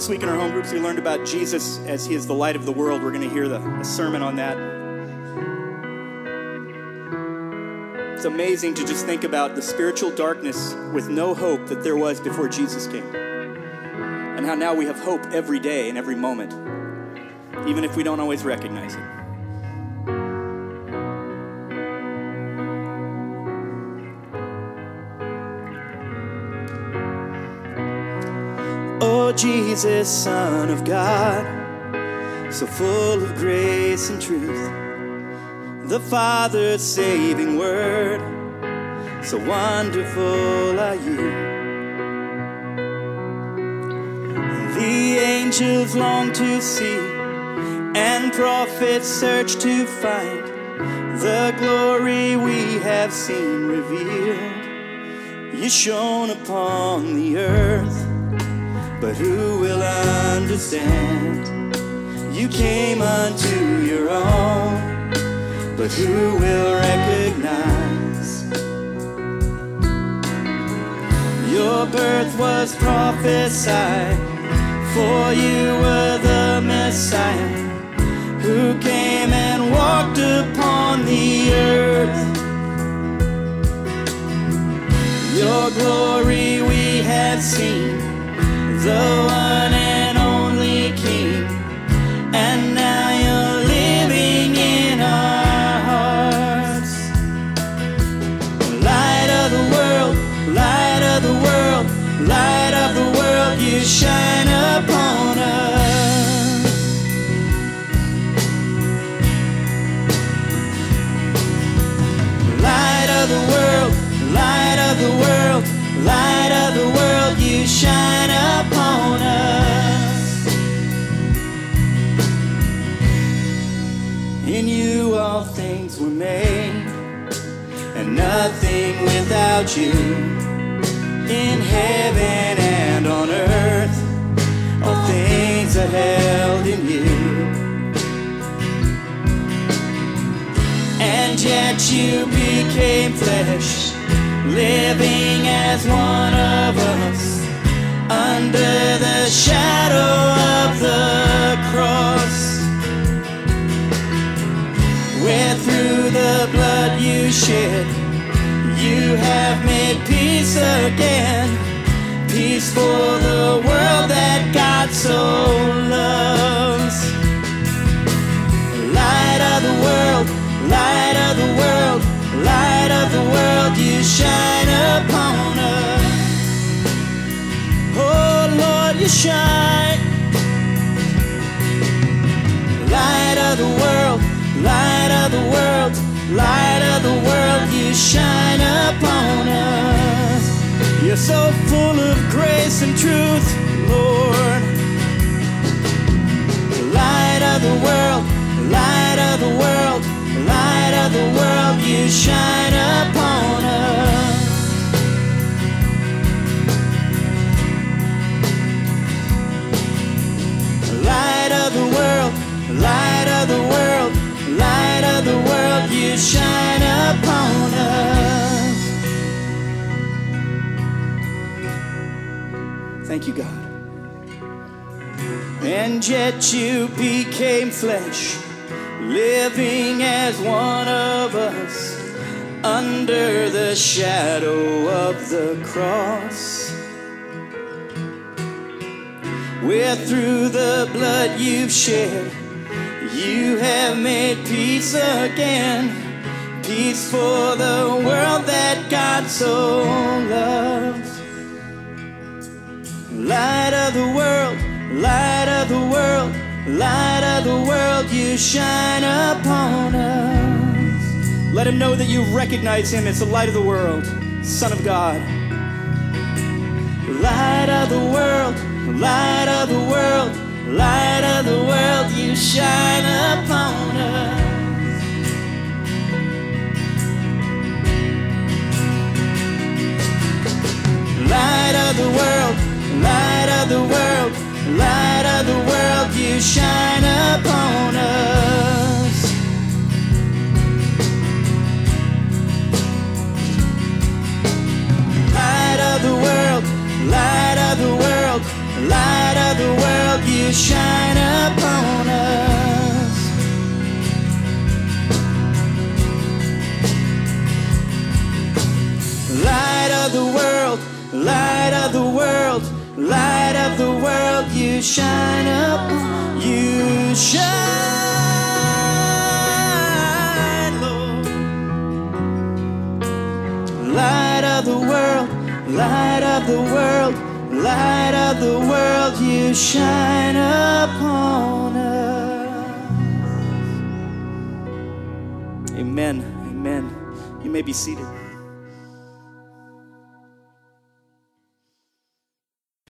This week in our home groups, we learned about Jesus as he is the light of the world. We're going to hear the, a sermon on that. It's amazing to just think about the spiritual darkness with no hope that there was before Jesus came. And how now we have hope every day and every moment, even if we don't always recognize it. Jesus, Son of God, so full of grace and truth, the Father's saving word, so wonderful are you. The angels long to see, and prophets search to find the glory we have seen revealed. You shone upon the earth but who will understand? You came unto your own, but who will recognize? Your birth was prophesied, for you were the Messiah who came and walked upon the earth. Your glory we have seen the were made, and nothing without you. In heaven and on earth, all things are held in you. And yet you became flesh, living as one of us, under the shadow made peace again. Peace for the world that God so loves. Light of the world, light of the world, light of the world, you shine upon us. Oh Lord, you shine. Light of the world, light of the world, light of the world, you shine upon us. You're so full of grace and truth, Lord. Light of the world, light of the world, light of the world, you shine upon Thank you, God. And yet you became flesh, living as one of us, under the shadow of the cross. Where through the blood you've shed, you have made peace again. Peace for the world that God so loves. Of the world, light of the world, light of the world, you shine upon us. Let him know that you recognize him as the light of the world, Son of God. Light of the world, light of the world, light of the world, you shine upon us. Light of the world, the world, light of the world, you shine upon us. Light of the world, light of the world, light of the world. you shine upon us. Light of the world, light of the world, light you shine up, you shine, Lord. Light of the world, light of the world, light of the world, you shine upon us. Amen. Amen. You may be seated.